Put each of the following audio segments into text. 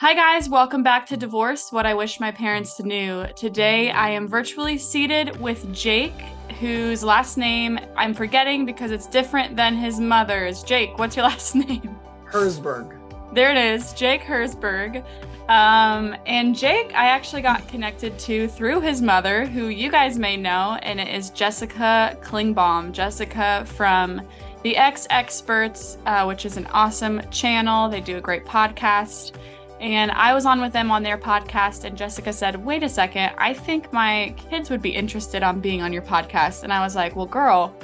Hi, guys. Welcome back to Divorce What I Wish My Parents Knew. Today, I am virtually seated with Jake, whose last name I'm forgetting because it's different than his mother's. Jake, what's your last name? Herzberg. There it is, Jake Herzberg. Um, and Jake, I actually got connected to through his mother, who you guys may know, and it is Jessica Klingbaum. Jessica from The Ex Experts, uh, which is an awesome channel. They do a great podcast. And I was on with them on their podcast, and Jessica said, Wait a second, I think my kids would be interested on being on your podcast. And I was like, Well, girl,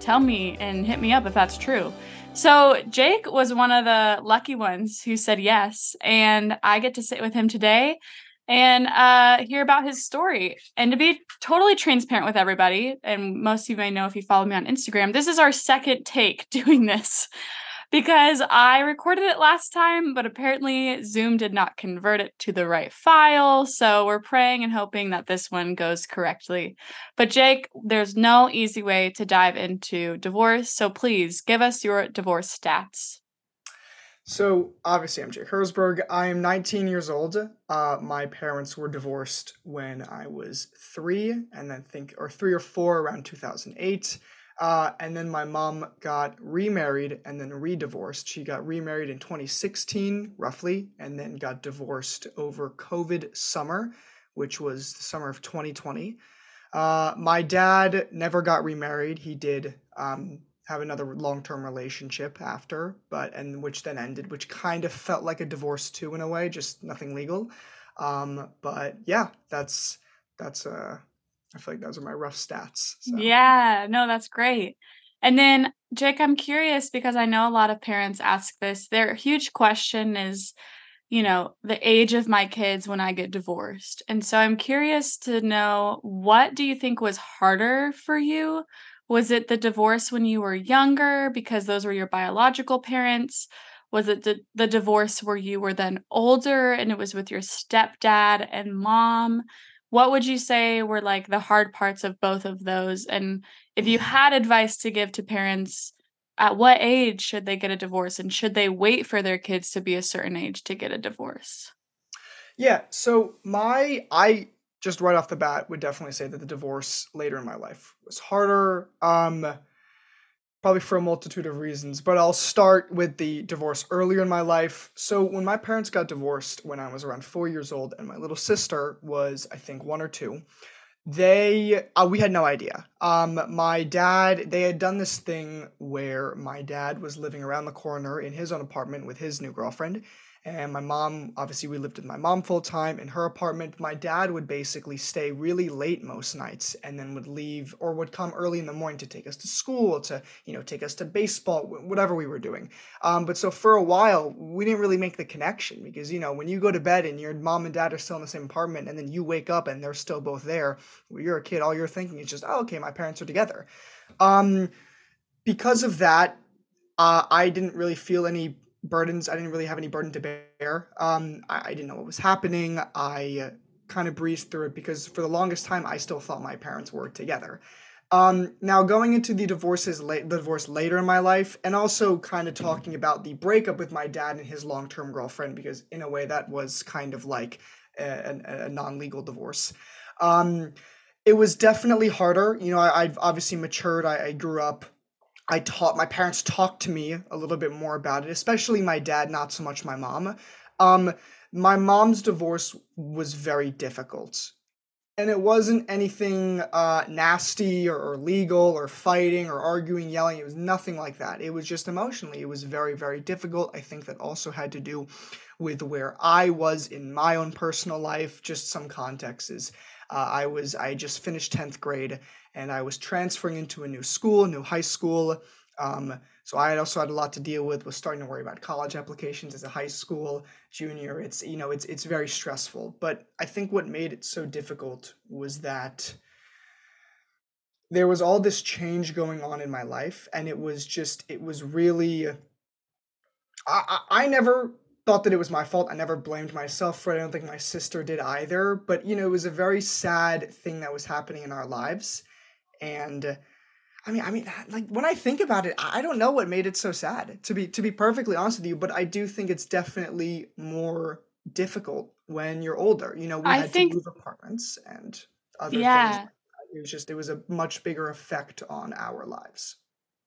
tell me and hit me up if that's true. So Jake was one of the lucky ones who said yes. And I get to sit with him today and uh, hear about his story. And to be totally transparent with everybody, and most of you may know if you follow me on Instagram, this is our second take doing this because I recorded it last time, but apparently Zoom did not convert it to the right file. So we're praying and hoping that this one goes correctly. But Jake, there's no easy way to dive into divorce. So please give us your divorce stats. So obviously, I'm Jake Herzberg. I am 19 years old. Uh, my parents were divorced when I was three, and then think or three or four around 2008. Uh, and then my mom got remarried and then re-divorced. She got remarried in 2016, roughly, and then got divorced over COVID summer, which was the summer of 2020. Uh, my dad never got remarried. He did um, have another long-term relationship after, but and which then ended, which kind of felt like a divorce too in a way, just nothing legal. Um, but yeah, that's that's uh I feel like those are my rough stats. So. Yeah, no, that's great. And then, Jake, I'm curious because I know a lot of parents ask this. Their huge question is, you know, the age of my kids when I get divorced. And so I'm curious to know what do you think was harder for you? Was it the divorce when you were younger because those were your biological parents? Was it the, the divorce where you were then older and it was with your stepdad and mom? What would you say were like the hard parts of both of those? And if you had advice to give to parents at what age should they get a divorce? And should they wait for their kids to be a certain age to get a divorce? Yeah so my i just right off the bat would definitely say that the divorce later in my life was harder um probably for a multitude of reasons, but I'll start with the divorce earlier in my life. So, when my parents got divorced when I was around four years old, and my little sister was, I think, one or two, they uh, we had no idea. Um, my dad, they had done this thing where my dad was living around the corner in his own apartment with his new girlfriend, and my mom, obviously, we lived with my mom full time in her apartment. My dad would basically stay really late most nights and then would leave or would come early in the morning to take us to school, to, you know, take us to baseball, whatever we were doing. Um, but so for a while, we didn't really make the connection because, you know, when you go to bed and your mom and dad are still in the same apartment and then you wake up and they're still both there, when you're a kid, all you're thinking is just, oh, okay, my parents are together. Um, because of that, uh, I didn't really feel any burdens. I didn't really have any burden to bear. Um, I, I didn't know what was happening. I kind of breezed through it because for the longest time I still thought my parents were together. Um, now going into the divorces late, the divorce later in my life, and also kind of talking about the breakup with my dad and his long-term girlfriend, because in a way that was kind of like a, a, a non-legal divorce. Um, it was definitely harder. You know, I, have obviously matured. I, I grew up I taught my parents talked to me a little bit more about it, especially my dad, not so much my mom. Um, my mom's divorce was very difficult. And it wasn't anything uh, nasty or, or legal or fighting or arguing, yelling. It was nothing like that. It was just emotionally. It was very, very difficult. I think that also had to do with where I was in my own personal life. Just some context is uh, I was I just finished tenth grade and I was transferring into a new school, new high school. Um, so I also had a lot to deal with. Was starting to worry about college applications as a high school junior. It's you know it's it's very stressful. But I think what made it so difficult was that there was all this change going on in my life, and it was just it was really. I I, I never thought that it was my fault. I never blamed myself for it. I don't think my sister did either. But you know, it was a very sad thing that was happening in our lives and I mean, I mean, like when I think about it, I don't know what made it so sad. To be to be perfectly honest with you, but I do think it's definitely more difficult when you're older. You know, we I had think- to move apartments and other Yeah. things. It was just it was a much bigger effect on our lives.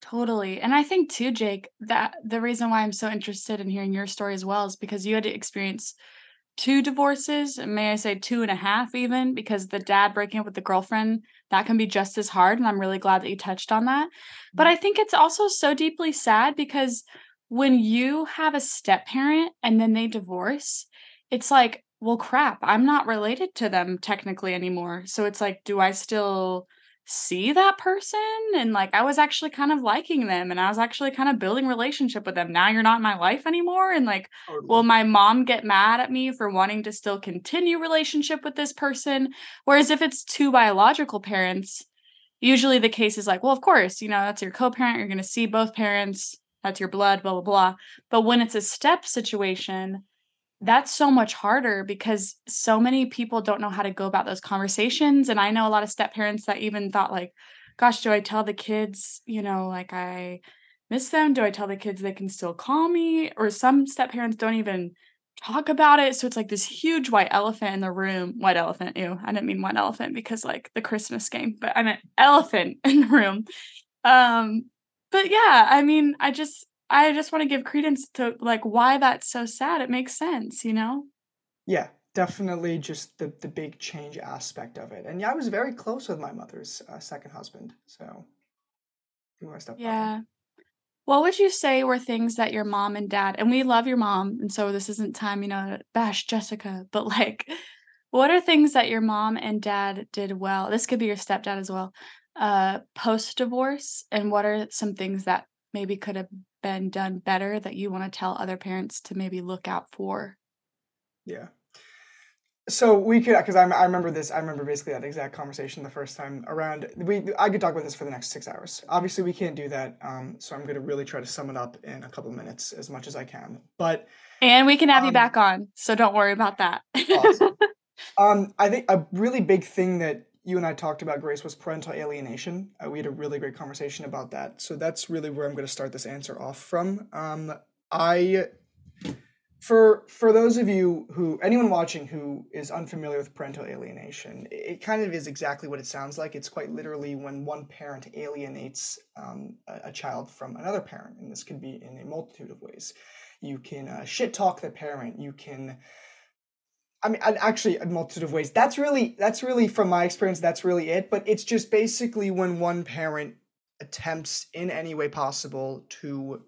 Totally. And I think too, Jake, that the reason why I'm so interested in hearing your story as well is because you had to experience two divorces, may I say two and a half even, because the dad breaking up with the girlfriend, that can be just as hard. And I'm really glad that you touched on that. But mm-hmm. I think it's also so deeply sad because when you have a step parent and then they divorce, it's like, well, crap, I'm not related to them technically anymore. So it's like, do I still see that person and like I was actually kind of liking them and I was actually kind of building relationship with them. Now you're not in my life anymore and like Totally. will my mom get mad at me for wanting to still continue relationship with this person? Whereas if it's two biological parents, usually the case is like, well, of course, you know, that's your co-parent, you're going to see both parents, that's your blood, blah blah blah. But when it's a step situation, that's so much harder because so many people don't know how to go about those conversations and i know a lot of step parents that even thought like gosh do i tell the kids you know like i miss them? Do i tell the kids they can still call me? Or some step parents don't even talk about it so it's like this huge white elephant in the room white elephant ew i didn't mean white elephant because like the christmas game but i meant elephant in the room. Um but yeah i mean i just I just want to give credence to like why that's so sad. It makes sense, you know? Yeah, definitely just the the big change aspect of it. And yeah, I was very close with my mother's uh, second husband. So you my stepfather. Yeah. What would you say were things that your mom and dad, and we love your mom, and so this isn't time, you know, to bash Jessica, but like, what are things that your mom and dad did well? This could be your stepdad as well, uh, post divorce, and what are some things that maybe could have been done better that you want to tell other parents to maybe look out for? Yeah. So we could, because I, I remember this. I remember basically that exact conversation the first time around. We I could talk about this for the next six hours. Obviously, we can't do that. Um, so I'm going to really try to sum it up in a couple minutes as much as I can. But And we can have you Um, back on, so don't worry about that. Awesome. um, I think a really big thing that you and I talked about, Grace, was parental alienation. Uh, we had a really great conversation about that. So that's really where I'm going to start this answer off from. Um, I, for for those of you who anyone watching who is unfamiliar with parental alienation, it, kind of is exactly what it sounds like. It's quite literally when one parent alienates um, a, a child from another parent, and this can be in a multitude of ways. You can uh, shit talk the parent. You can I mean, actually, a multitude of ways. That's really, that's really, from my experience, that's really it. But it's just basically when one parent attempts in any way possible to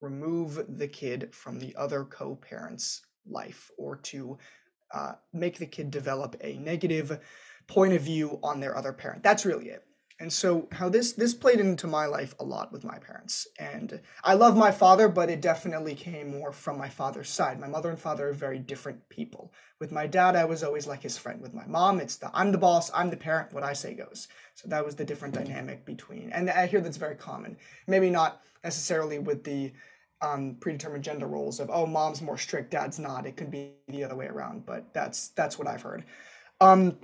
remove the kid from the other co-parent's life or to uh, make the kid develop a negative point of view on their other parent. That's really it. And so how this this played into my life a lot with my parents. And I love my father, but it definitely came more from my father's side. My mother and father are very different people. With my dad, I was always like his friend. With my mom, it's the I'm the boss, I'm the parent, what I say goes. So that was the different dynamic between. And I hear that's very common. Maybe not necessarily with the um, predetermined gender roles of oh mom's more strict, dad's not. It could be the other way around, but that's that's what I've heard. Um,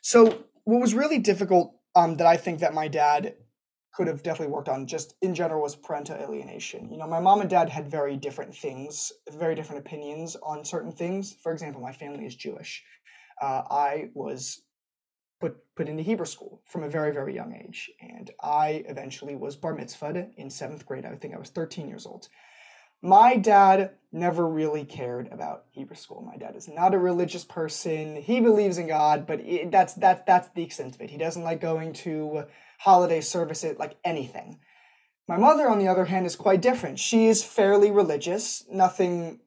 so what was really difficult um, that I think that my dad could have definitely worked on just in general was parental alienation. You know, my mom and dad had very different things, very different opinions on certain things. For example, my family is Jewish. Uh, I was put put into Hebrew school from a very very young age, and I eventually was bar mitzvahed in seventh grade. I think I was 13 years old. My dad never really cared about Hebrew school. My dad is not a religious person. He believes in God, but it, that's that's that's the extent of it. He doesn't like going to holiday services, like anything. My mother, on the other hand, is quite different. She is fairly religious, nothing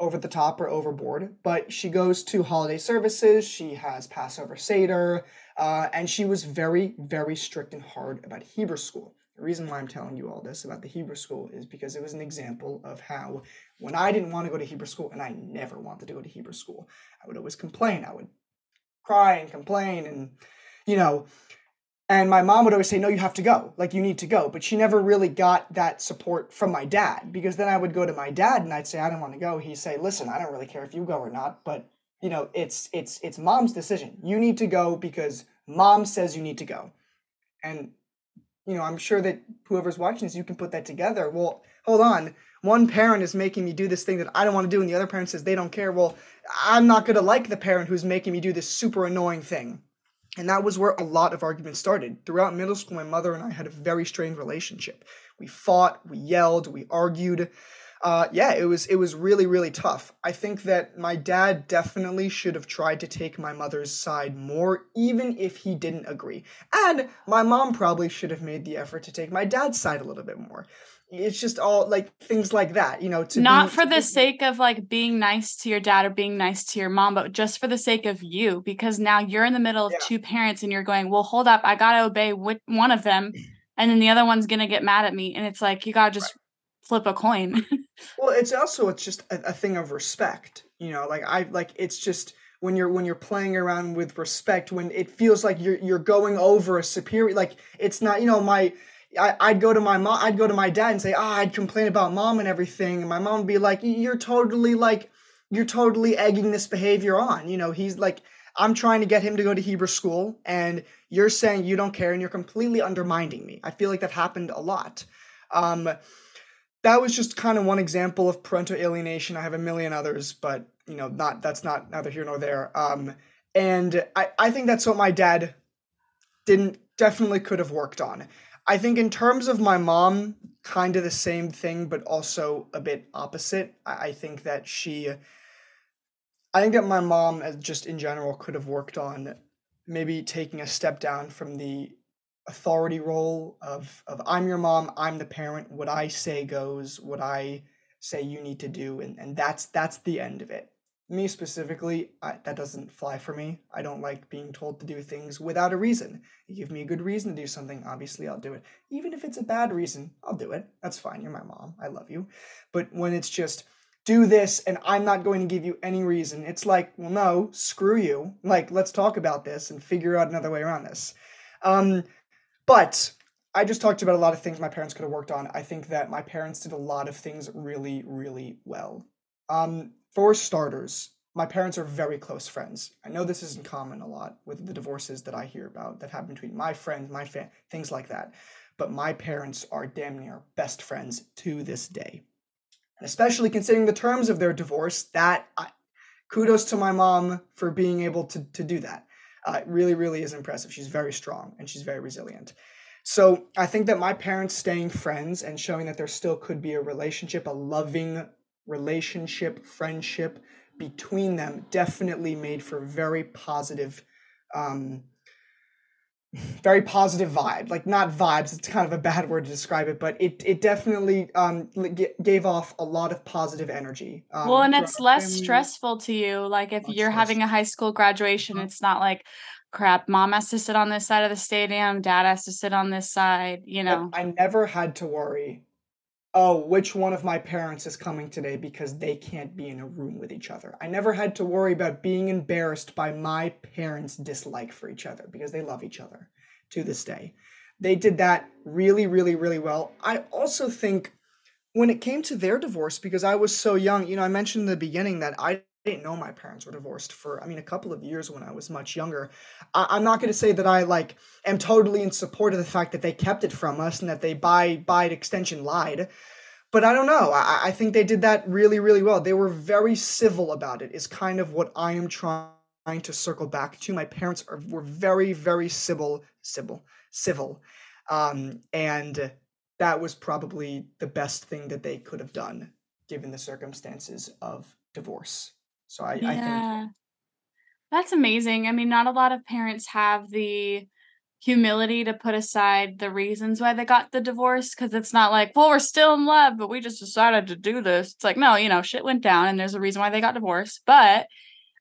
over the top or overboard, but she goes to holiday services. She has Passover Seder, uh, and she was very, very strict and hard about Hebrew school. The reason why I'm telling you all this about the Hebrew school is because it was an example of how, when I didn't want to go to Hebrew school, and I never wanted to go to Hebrew school, I would always complain. I would cry and complain, and, you know, and my mom would always say, No, you have to go. Like, you need to go. But she never really got that support from my dad because then I would go to my dad and I'd say, I don't want to go. He'd say, Listen, I don't really care if you go or not, but you know, it's it's it's mom's decision. You need to go because mom says you need to go. And you know, I'm sure that whoever's watching this, you can put that together. Well, hold on. one parent is making me do this thing that I don't want to do, and the other parent says they don't care, well, I'm not going to like the parent who's making me do this super annoying thing. And that was where a lot of arguments started. Throughout middle school, my mother and I had a very strained relationship. We fought, we yelled, we argued. Uh, yeah, it was it was really really tough. I think that my dad definitely should have tried to take my mother's side more, even if he didn't agree. And my mom probably should have made the effort to take my dad's side a little bit more it's just all like things like that you know to not be, for the sake of like being nice to your dad or being nice to your mom but just for the sake of you because now you're in the middle of yeah. two parents and you're going well hold up i gotta obey one of them and then the other one's gonna get mad at me and it's like you gotta just right. Flip a coin well it's also it's just a, a thing of respect you know like i like it's just when you're when you're playing around with respect when it feels like you're you're going over a superior like it's not you know my I, would go to my mom, I'd go to my dad and say, ah, oh, I'd complain about mom and everything. And my mom would be like, you're totally like, you're totally egging this behavior on. You know, he's like, I'm trying to get him to go to Hebrew school and you're saying you don't care and you're completely undermining me. I feel like that happened a lot. Um, that was just kind of one example of parental alienation. I have a million others, but you know, not, that's not neither here nor there. Um, and I, I think that's what my dad didn't definitely could have worked on. I think in terms of my mom, kind of the same thing, but also a bit opposite. I, I think that she, I think that my mom, just in general, could have worked on maybe taking a step down from the authority role of of I'm your mom, I'm the parent. What I say goes. What I say you need to do, and and that's that's the end of it me specifically, I, that doesn't fly for me. I don't like being told to do things without a reason. You give me a good reason to do something, obviously I'll do it. Even if it's a bad reason, I'll do it. That's fine. You're my mom. I love you. But when it's just do this and I'm not going to give you any reason, it's like, well, no, screw you. Like, let's talk about this and figure out another way around this. Um, but I just talked about a lot of things my parents could have worked on. I think that my parents did a lot of things really, really well. Um, for starters, my parents are very close friends. I know this isn't common a lot with the divorces that I hear about that happen between my friends, my fan, things like that. But my parents are damn near best friends to this day. And especially considering the terms of their divorce, that I, kudos to my mom for being able to, to do that. Uh, really, really is impressive. She's very strong and she's very resilient. So I think that my parents staying friends and showing that there still could be a relationship, a loving relationship, friendship between them definitely made for very positive um, very positive vibe like not vibes it's kind of a bad word to describe it but it it definitely um g- gave off a lot of positive energy um, well and it's less family. stressful to you like if you're having a high school graduation uh-huh. it's not like crap mom has to sit on this side of the stadium dad has to sit on this side you know i never had to worry oh, which one of my parents is coming today because they can't be in a room with each other. I never had to worry about being embarrassed by my parents' dislike for each other because they love each other to this day. They did that really, really, really well. I also think when it came to their divorce, because I was so young, you know, I mentioned in the beginning that I didn't know my parents were divorced for i mean a couple of years when i was much younger I, am not going to say that i like am totally in support of the fact that they kept it from us and that they by by extension lied. But i don't know. I, I think they did that really really well. They were very civil about it is kind of what i am trying to circle back to. My parents are were very very civil civil civil. Um, and that was probably the best thing that they could have done given the circumstances of divorce. So I, yeah. I think that's amazing. I mean, not a lot of parents have the humility to put aside the reasons why they got the divorce because it's not like, well, we're still in love, but we just decided to do this. It's like, no, you know, shit went down and there's a reason why they got divorced. But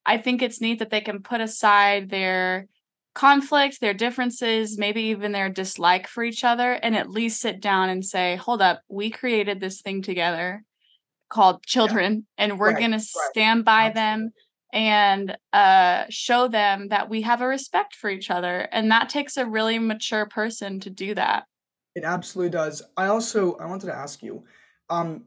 I think it's neat that they can put aside their conflict, their differences, maybe even their dislike for each other, and at least sit down and say, hold up, we created this thing together called children yeah. and we're right, going to stand by them and uh, show them that we have a respect for each other and that takes a really mature person to do that. It absolutely does. I also i wanted to ask you um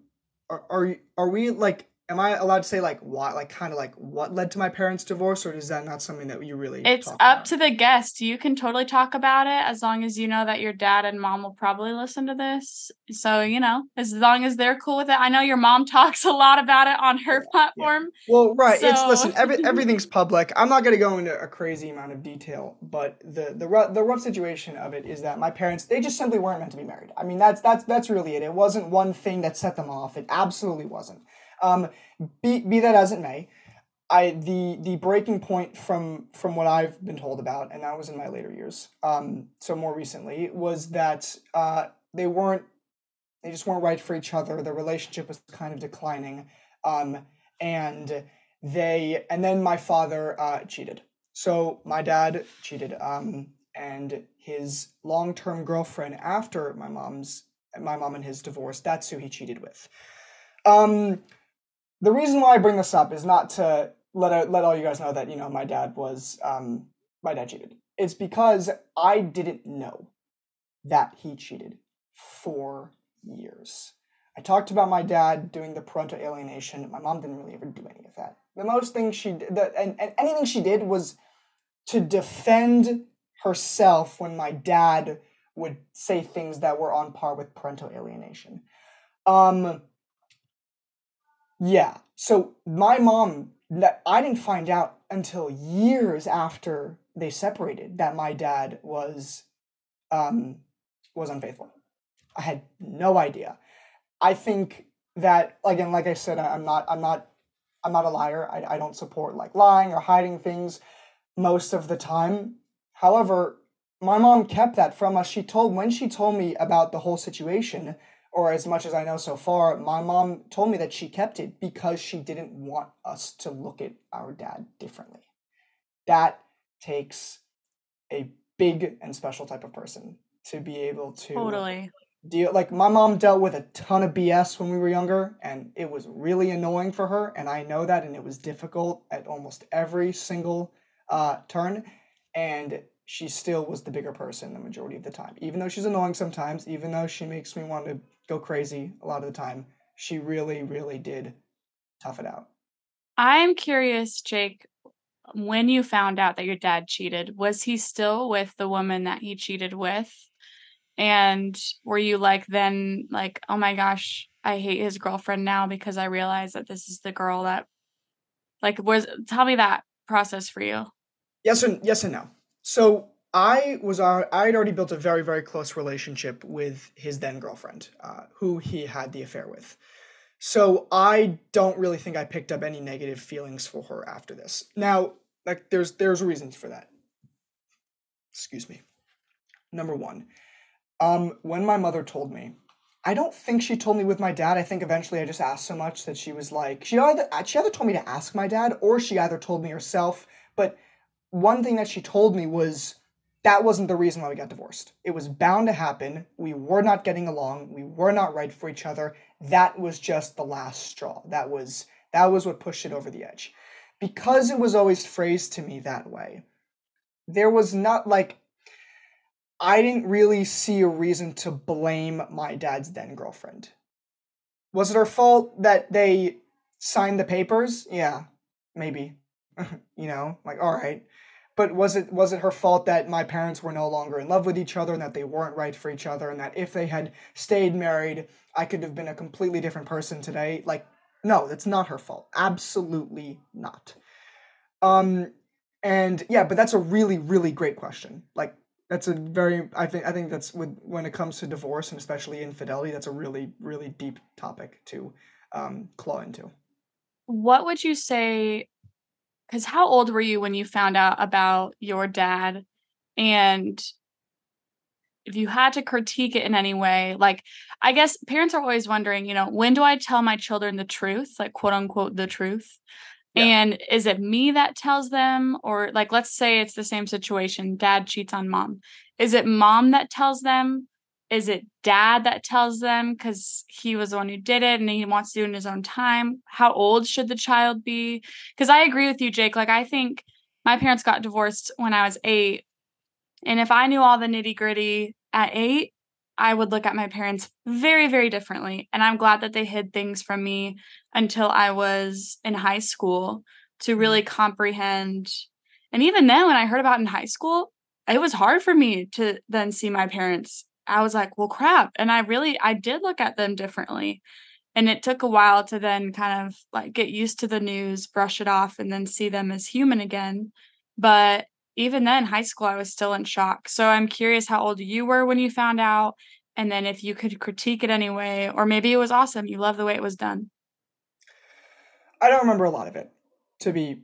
are are, are we like am I allowed to say like what, like kind of like what led to my parents' divorce, or is that not something that you really? It's up about? to the guest. You can totally talk about it as long as you know that your dad and mom will probably listen to this. So you know, as long as they're cool with it. I know your mom talks a lot about it on her Yeah, yeah. platform. Well, right. It's listen. Every everything's public. I'm not gonna go into a crazy amount of detail, but the the rough, the rough situation of it is that my parents they just simply weren't meant to be married. I mean, that's that's that's really it. It wasn't one thing that set them off. It absolutely wasn't. Um, be be that as it may, I the the breaking point from from what I've been told about, and that was in my later years. Um, so more recently was that uh they weren't they just weren't right for each other. The relationship was kind of declining. Um, and they and then my father uh, cheated. So my dad cheated. Um, and his long-term girlfriend after my mom's my mom and his divorce, that's who he cheated with. Um, the reason why I bring this up is not to let out, let all you guys know that you know my dad was um, my dad cheated. It's because I didn't know that he cheated for years. I talked about my dad doing the parental alienation. My mom didn't really ever do any of that. The most thing she did, the, and, and anything she did was to defend herself when my dad would say things that were on par with parental alienation. Um, yeah. So my mom, I didn't find out until years after they separated that my dad was, um, was unfaithful. I had no idea. I think that again, like I said, I'm not, I'm not, I'm not a liar. I, I don't support like lying or hiding things most of the time. However, my mom kept that from us. She told when she told me about the whole situation, or as much as I know so far, my mom told me that she kept it because she didn't want us to look at our dad differently. That takes a big and special type of person to be able to totally. deal like my mom dealt with a ton of BS when we were younger and it was really annoying for her and I know that and it was difficult at almost every single uh, turn and she still was the bigger person the majority of the time even though she's annoying sometimes even though she makes me want to go crazy a lot of the time she really really did tough it out I'm curious, Jake, when you found out that your dad cheated, was he still with the woman that he cheated with? And were you like then like, oh my gosh, I hate his girlfriend now because I realize that this is the girl that like was tell me that process for you. Yes and yes and no. So I was I had already built a very very close relationship with his then girlfriend, uh, who he had the affair with. So I don't really think I picked up any negative feelings for her after this. Now, like there's there's reasons for that. Excuse me. Number one, um, when my mother told me, I don't think she told me with my dad. I think eventually I just asked so much that she was like, she either she either told me to ask my dad or she either told me herself. But one thing that she told me was that wasn't the reason why we got divorced. It was bound to happen. We were not getting along. We were not right for each other. That was just the last straw. That was that was what pushed it over the edge. Because it was always phrased to me that way. There was not like I didn't really see a reason to blame my dad's then girlfriend. Was it her fault that they signed the papers? Yeah, maybe. you know, like all right. But was it was it her fault that my parents were no longer in love with each other and that they weren't right for each other and that if they had stayed married, I could have been a completely different person today? Like no, that's not her fault. Absolutely not. Um and yeah, but that's a really really great question. Like that's a very I think I think that's with when it comes to divorce and especially infidelity, that's a really really deep topic to um claw into. What would you say cuz how old were you when you found out about your dad and if you had to critique it in any way, like I guess parents are always wondering, you know, when do I tell my children the truth, like quote unquote the truth? Yeah. And is it me that tells them or like let's say it's the same situation, dad cheats on mom. Is it mom that tells them? Is it dad that tells them cuz he was the one who did it and he wants to do it in his own time? How old should the child be? Cuz I agree with you Jake, like I think my parents got divorced when I was 8 and if I knew all the nitty gritty at eight, I would look at my parents very, very differently. And I'm glad that they hid things from me until I was in high school to Mm-hmm. really comprehend. And even then, when I heard about in high school, it was hard for me to then see my parents. I was like, well, crap. And I really, I did look at them differently. And it took a while to then kind of like get used to the news, brush it off, and then see them as human again. But even then, high school, I was still in shock. So I'm curious how old you were when you found out, and then if you could critique it anyway, or maybe it was awesome. You love the way it was done. I don't remember a lot of it, to be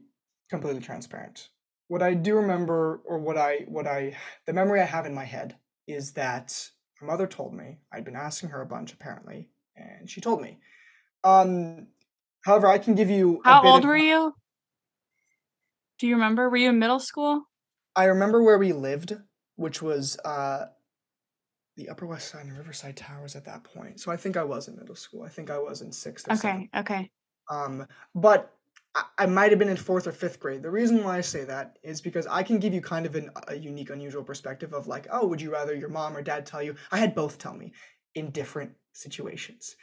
completely transparent. What I do remember, or what I, what I, the memory I have in my head is that her mother told me I'd been asking her a bunch apparently, and she told me. Um, however, I can give you. a How bit old of- were you? Do you remember? Were you in middle school? I remember where we lived, which was uh, the Upper West Side and Riverside Towers at that point. So I think I was in middle school. I think I was in sixth or seventh. Okay, okay. Um, but I, might have been in fourth or fifth grade. The reason why I say that is because I can give you kind of an, a unique, unusual perspective of like, oh, would you rather your mom or dad tell you? I had both tell me in different situations.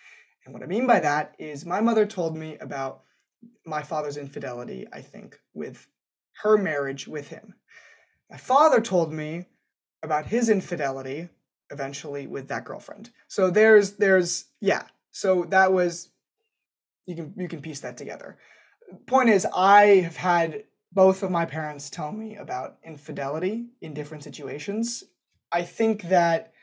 And what I mean by that is my mother told me about my father's infidelity, I think, with her marriage with him. My father told me about his infidelity eventually with that girlfriend. So there's there's yeah. So that was you can you can piece that together. Point is I have had both of my parents tell me about infidelity in different situations. I think that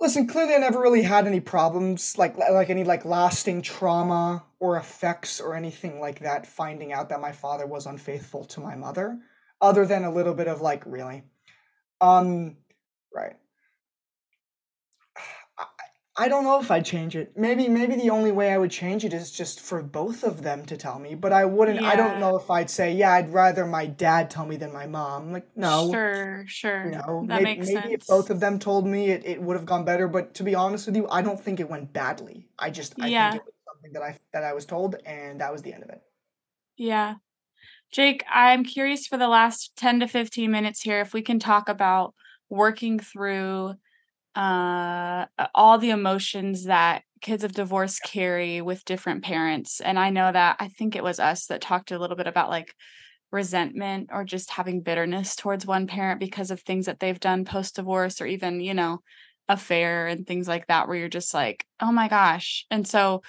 listen, clearly I never really had any problems like like any like lasting trauma or effects or anything like that finding out that my father was unfaithful to my mother other than a little bit of like really um right I- don't know if I'd change it. Maybe maybe the only way I would change it is just for both of them to tell me. But I wouldn't. I don't know if I'd say, yeah, I'd rather my dad tell me than my mom. Like no, Sure, sure. No. that maybe, makes maybe if sense. both of them told me, it, it would have gone better. But to be honest with you, I don't think it went badly. I just I Yeah. think it was something that I that I was told, and that was the end of it. Yeah. Jake, I'm curious for the last 10 to 15 minutes here if we can talk about working through uh all the emotions that kids of divorce carry with different parents. And I know that I think it was us that talked a little bit about like resentment or just having bitterness towards one parent because of things that they've done post divorce or even, you know, affair and things like that where you're just like, "Oh my gosh." And so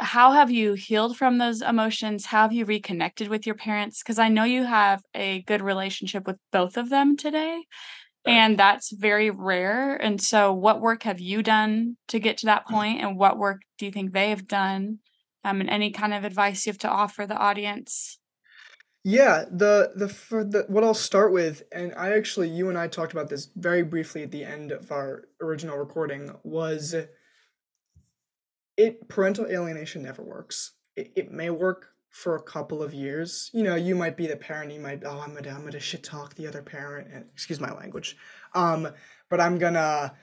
how have you healed from those emotions? How have you reconnected with your parents? Because I know you have a good relationship with both of them today, Right. and that's very rare. And so, what work have you done to get to that point, and what work do you think they have done? Um, and any kind of advice you have to offer the audience? Yeah, the the for the what I'll start with, and I actually you and I talked about this very briefly at the end of our original recording, was it parental alienation never works. It, it may work for a couple of years. You know, you might be the parent, you might oh I'm gonna I'm gonna shit talk the other parent and excuse my language. Um, but I'm gonna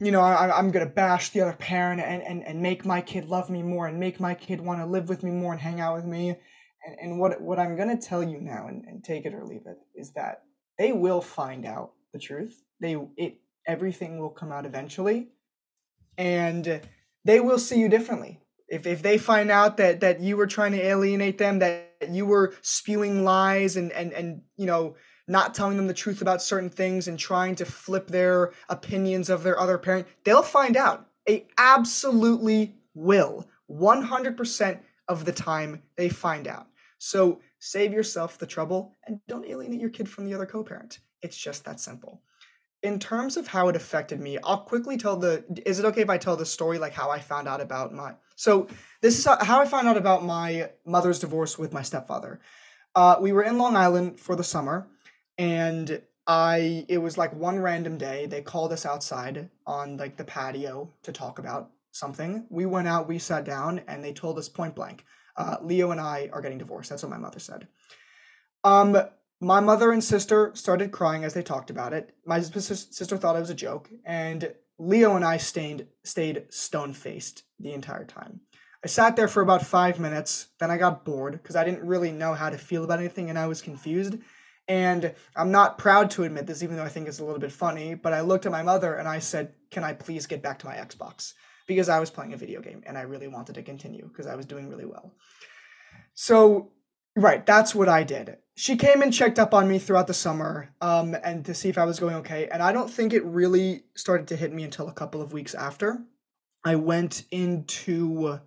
you know, I, I'm gonna bash the other parent and, and, and make my kid love me more and make my kid want to live with me more and hang out with me. And, and what what I'm gonna tell you now, and, and take it or leave it, is that they will find out the truth. They it everything will come out eventually, and they will see you differently. If if they find out that that you were trying to alienate them, that you were spewing lies and and and you know not telling them the truth about certain things and trying to flip their opinions of their other parent, they'll find out. They absolutely will. 100% of the time they find out. So save yourself the trouble and don't alienate your kid from the other co parent. It's just that simple. In terms of how it affected me, I'll quickly tell the. Is it okay if I tell the story, like how I found out about my. So, this is how, I found out about my mother's divorce with my stepfather. Uh, we were in Long Island for the summer, and I. It was like one random day. They called us outside on like the patio to talk about something. We went out, we sat down, and they told us point blank uh, Leo and I are getting divorced. That's what my mother said. Um, my mother and sister started crying as they talked about it. My sister thought it was a joke, and Leo and I stayed stayed stone faced the entire time. I sat there for about five minutes. Then I got bored because I didn't really know how to feel about anything, and I was confused. And I'm not proud to admit this, even though I think it's a little bit funny, but I looked at my mother and I said, Can I please get back to my Xbox? Because I was playing a video game and I really wanted to continue because I was doing really well. So, right, that's what I did. She came and checked up on me throughout the summer um, and to see if I was going okay. And I don't think it really started to hit me until a couple of weeks after. I went into.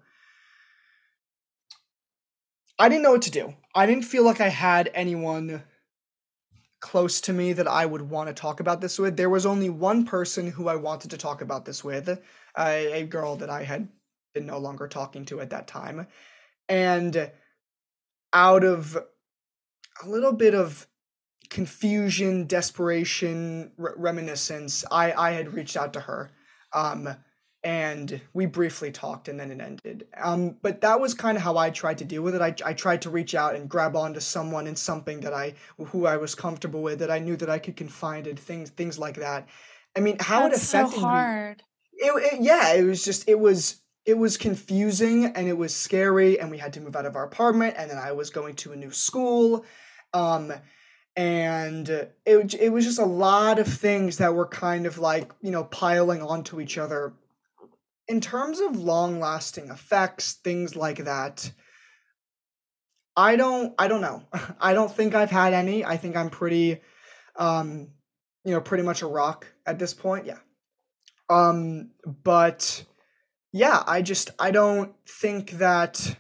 I didn't know what to do. I didn't feel like I had anyone close to me that I would want to talk about this with. There was only one person who I wanted to talk about this with, a, a girl that I had been no longer talking to at that time. And out of a little bit of confusion, desperation, re- reminiscence, I, I had reached out to her. Um, and we briefly talked and then it ended. Um, but that was kind of how I tried to deal with it. I, I tried to reach out and grab onto someone and something that I who I was comfortable with that I knew that I could confide in things things like that. I mean, how That's it affected so hard. me. It, it yeah, it was just it was it was confusing and it was scary and we had to move out of our apartment and then I was going to a new school. Um, and it, it was just a lot of things that were kind of like you know piling onto each other in terms of long lasting effects, things like that, I don't I don't know. I don't think I've had any. I think I'm pretty um you know, pretty much a rock at this point. Yeah. Um but yeah, I just I don't think that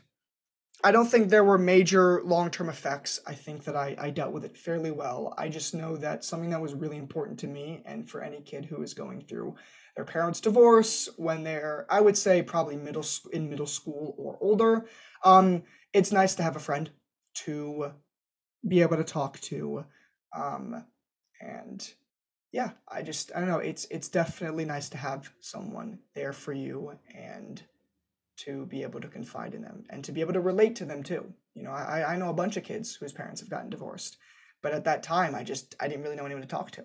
I don't think there were major long-term effects. I think that I, I dealt with it fairly well. I just know that something that was really important to me and for any kid who is going through their parents divorce when they're i would say probably middle in middle school or older um, it's nice to have a friend to be able to talk to um, and yeah i just i don't know it's it's definitely nice to have someone there for you and to be able to confide in them and to be able to relate to them too you know i i know a bunch of kids whose parents have gotten divorced but at that time i just i didn't really know anyone to talk to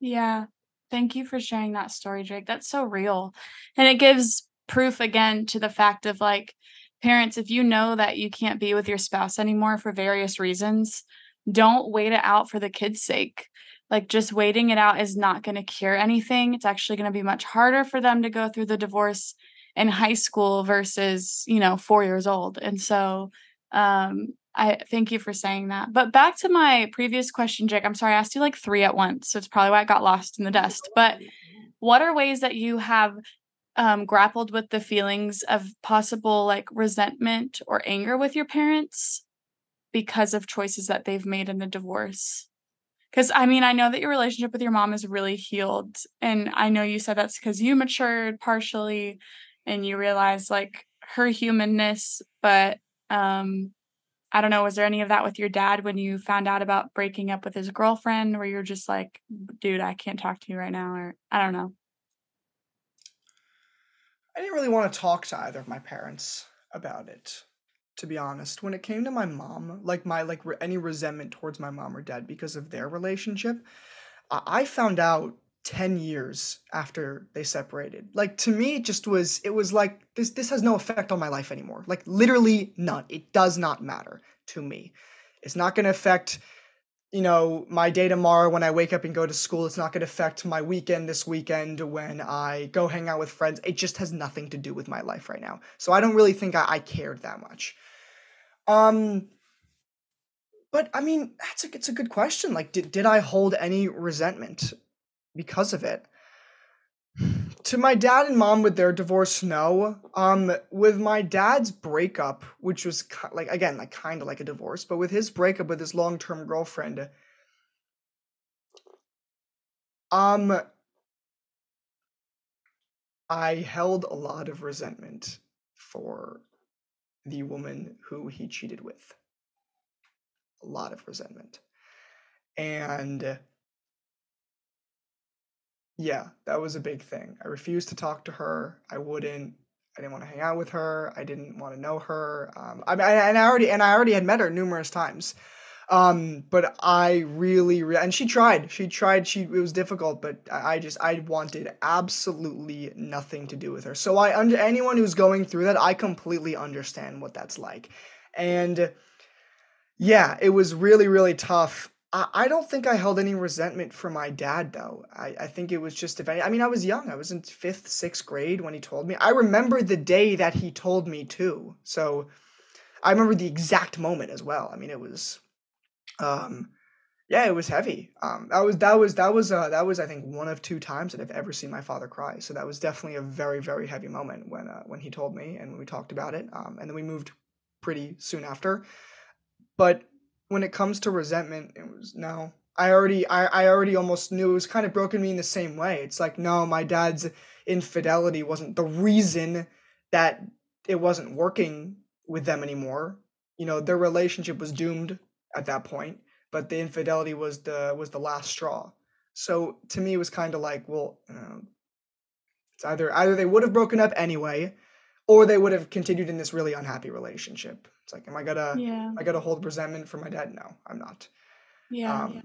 Yeah. Thank you for sharing that story, Jake. That's so real. And it gives proof again to the fact of like, parents, if you know that you can't be with your spouse anymore for various reasons, don't wait it out for the kids' sake. Like, just waiting it out is not going to cure anything. It's actually going to be much harder for them to go through the divorce in high school versus, you know, four years old. And so, um, I thank you for saying that. But back to my previous question, Jake. I'm sorry, I asked you like three at once. So it's probably why I got lost in the dust. But what are ways that you have um, grappled with the feelings of possible like resentment or anger with your parents because of choices that they've made in the divorce? Because I mean, I know that your relationship with your mom is really healed. And I know you said that's because you matured partially and you realized like her humanness, but um I don't know, was there any of that with your dad when you found out about breaking up with his girlfriend where you're just like, dude, I can't talk to you right now? Or I don't know. I didn't really want to talk to either of my parents about it, to be honest. When it came to my mom, like my like re- any resentment towards my mom or dad because of their relationship, I, I found out 10 years after they separated. Like to me it just was it was like this this has no effect on my life anymore. Like literally none. It does not matter to me. It's not going to affect you know my day tomorrow when I wake up and go to school. It's not going to affect my weekend this weekend when I go hang out with friends. It just has nothing to do with my life right now. So I don't really think I, I cared that much. Um but I mean, that's a it's a good question. Like did did I hold any resentment? because of it. To my dad and mom with their divorce, no. Um, with my dad's breakup, which was like again, like kind of like a divorce, but with his breakup with his long term girlfriend, um, I held a lot of resentment for the woman who he cheated with. A lot of resentment. And yeah, that was a big thing. I refused to talk to her. I wouldn't. I didn't want to hang out with her. I didn't want to know her. Um, I, and I already and I already had met her numerous times. Um, but I really, re- and she tried. She tried. She it was difficult, but I, I just I wanted absolutely nothing to do with her. So I under anyone who's going through that, I completely understand what that's like. And yeah, it was really really tough I, I don't think I held any resentment for my dad though. I, I think it was just if any I mean I was young. I was in fifth, sixth grade when he told me. I remember the day that he told me too. So I remember the exact moment as well. I mean it was um yeah, it was heavy. Um that was that was that was uh that was I think one of two times that I've ever seen my father cry. So that was definitely a very, very heavy moment when uh when he told me and when we talked about it. Um and then we moved pretty soon after. But when it comes to resentment, it was no. I already I, I already almost knew it was kind of broken me in the same way. It's like, no, my dad's infidelity wasn't the reason that it wasn't working with them anymore. You know, their relationship was doomed at that point, but the infidelity was the was the last straw. So to me it was kind of like, well, uh, it's either either they would have broken up anyway, or they would have continued in this really unhappy relationship. It's like, am I gonna, Yeah. I gotta hold resentment for my dad? No, I'm not. Yeah. Um,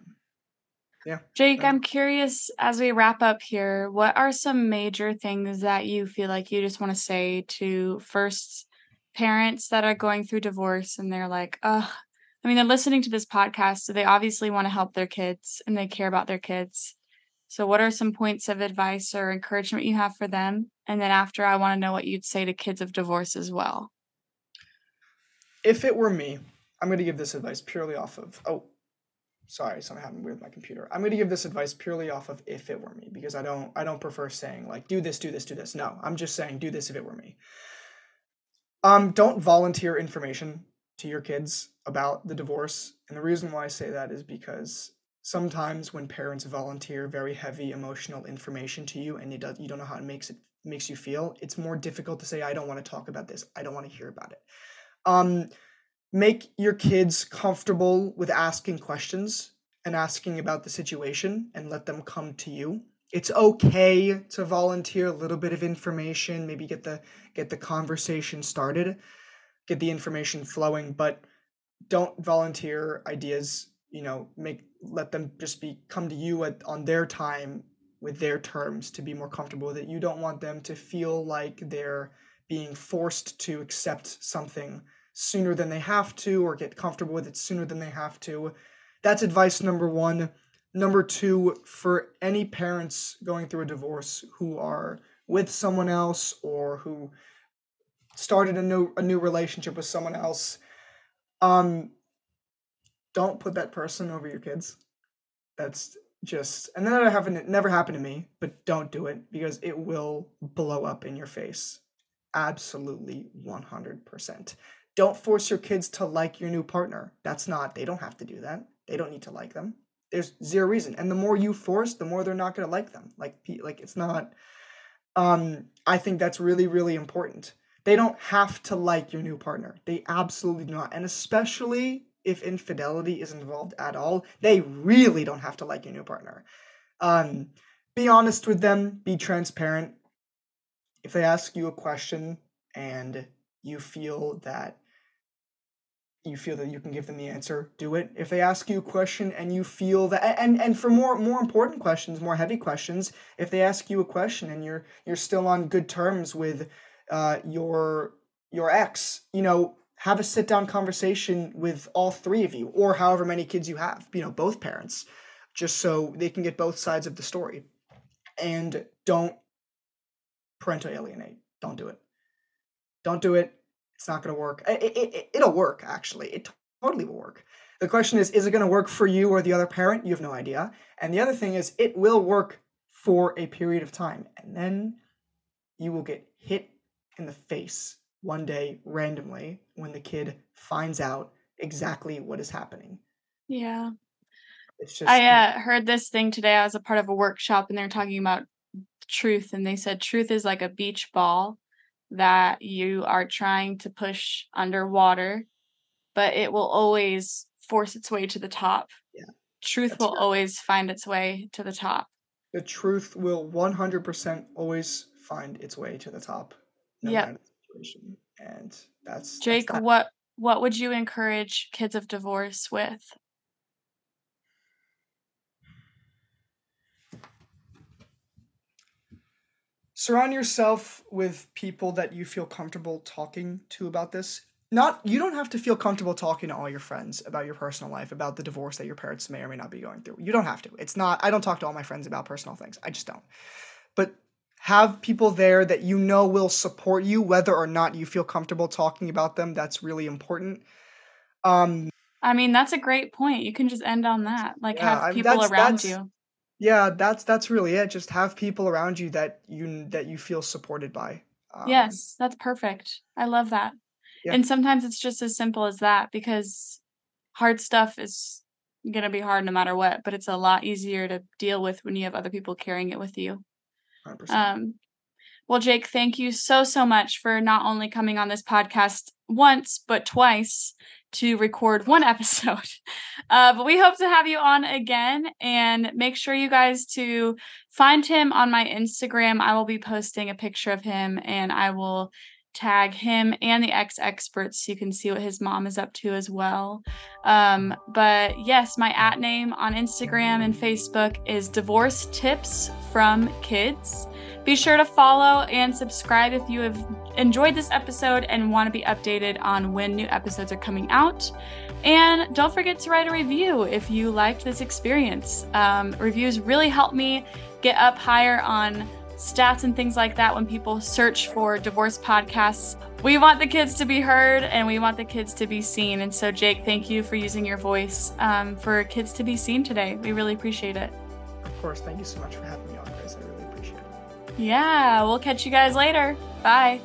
yeah. Jake, no. I'm curious as we wrap up here, what are some major things that you feel like you just want to say to first parents that are going through divorce and they're like, oh, I mean, they're listening to this podcast, so they obviously want to help their kids and they care about their kids. So, what are some points of advice or encouragement you have for them? And then after, I want to know what you'd say to kids of divorce as well. If it were me, I'm gonna give this advice purely off of. Oh, sorry, something happened with my computer. I'm gonna give this advice purely off of if it were me because I don't, I don't prefer saying like do this, do this, do this. No, I'm just saying do this if it were me. Um, don't volunteer information to your kids about the divorce, and the reason why I say that is because sometimes when parents volunteer very heavy emotional information to you and you, do, you don't know how it makes it makes you feel it's more difficult to say i don't want to talk about this. I don't want to hear about it. Um, make your kids comfortable with asking questions and asking about the situation and let them come to you. It's okay to volunteer a little bit of information maybe get the get the conversation started get the information flowing but don't volunteer ideas you know make let them just be come to you at, on their time with their terms to be more comfortable with it. You don't want them to feel like they're being forced to accept something sooner than they have to or get comfortable with it sooner than they have to. That's advice number one. Number two for any parents going through a divorce who are with someone else or who started a new a new relationship with someone else um don't put that person over your kids. That's just and that happened never happened to me, but don't do it because it will blow up in your face. Absolutely 100%. Don't force your kids to like your new partner. That's not they don't have to do that. They don't need to like them. There's zero reason. And the more you force, the more they're not going to like them. Like like it's not um I think that's really really important. They don't have to like your new partner. They absolutely do not. And especially if infidelity is involved at all, they really don't have to like your new partner. Um, be honest with them, be transparent. If they ask you a question and you feel that you feel that you can give them the answer, do it. If they ask you a question and you feel that and and for more more important questions, more heavy questions, if they ask you a question and you're you're still on good terms with uh, your your ex, you know, have a sit down conversation with all three of you or however many kids you have, you know, both parents, just so they can get both sides of the story. And don't parental alienate. Don't do it. Don't do it. It's not going to work. It, it, it, will work, actually. It totally will work. The question is, is it going to work for you or the other parent? You have no idea. And the other thing is, it will work for a period of time. And then you will get hit in the face one day randomly when the kid finds out exactly what is happening. Yeah. It's just I uh, heard this thing today. I was a part of a workshop and they were talking about truth. And they said truth is like a beach ball that you are trying to push underwater, but it will always force its way to the top. Yeah, Truth will right. always find its way to the top. the truth will 100% always find its way to the top no Yep. matter the situation. And that's that's Jake, that. what what would you encourage kids of divorce with? surround yourself with people that you feel comfortable talking to about this not you don't have to feel comfortable talking to all your friends about your personal life about the divorce that your parents may or may not be going through you don't have to it's not i don't talk to all my friends about personal things i just don't but have people there that you know will support you whether or not you feel comfortable talking about them that's really important. Um i mean that's a great point. You can just end on that like yeah, have people that's, around that's, you. yeah that's that's really it. Just have people around you that you that you feel supported by. Um, yes that's perfect. I love that. yeah. And sometimes it's just as simple as that because hard stuff is going to be hard no matter what, but it's a lot easier to deal with when you have other people carrying it with you. 100%. Um, well, Jake, thank you so, so much for not only coming on this podcast once, but twice to record one episode. Uh, but we hope to have you on again and make sure you guys to find him on my Instagram. I will be posting a picture of him and I will tag him and the exEXPERTS so you can see what his mom is up to as well. Um, but yes, my at name on Instagram and Facebook is Divorce Tips from Kids. Be sure to follow and subscribe if you have enjoyed this episode and want to be updated on when new episodes are coming out. And don't forget to write a review if you liked this experience. Um, reviews really help me get up higher on stats and things like that when people search for divorce podcasts. We want the kids to be heard and we want the kids to be seen. And so, Jake, thank you for using your voice um, for kids to be seen today. We really appreciate it. Of course. Thank you so much for having me on, Grace. I really appreciate it. Yeah. We'll catch you guys later. Bye.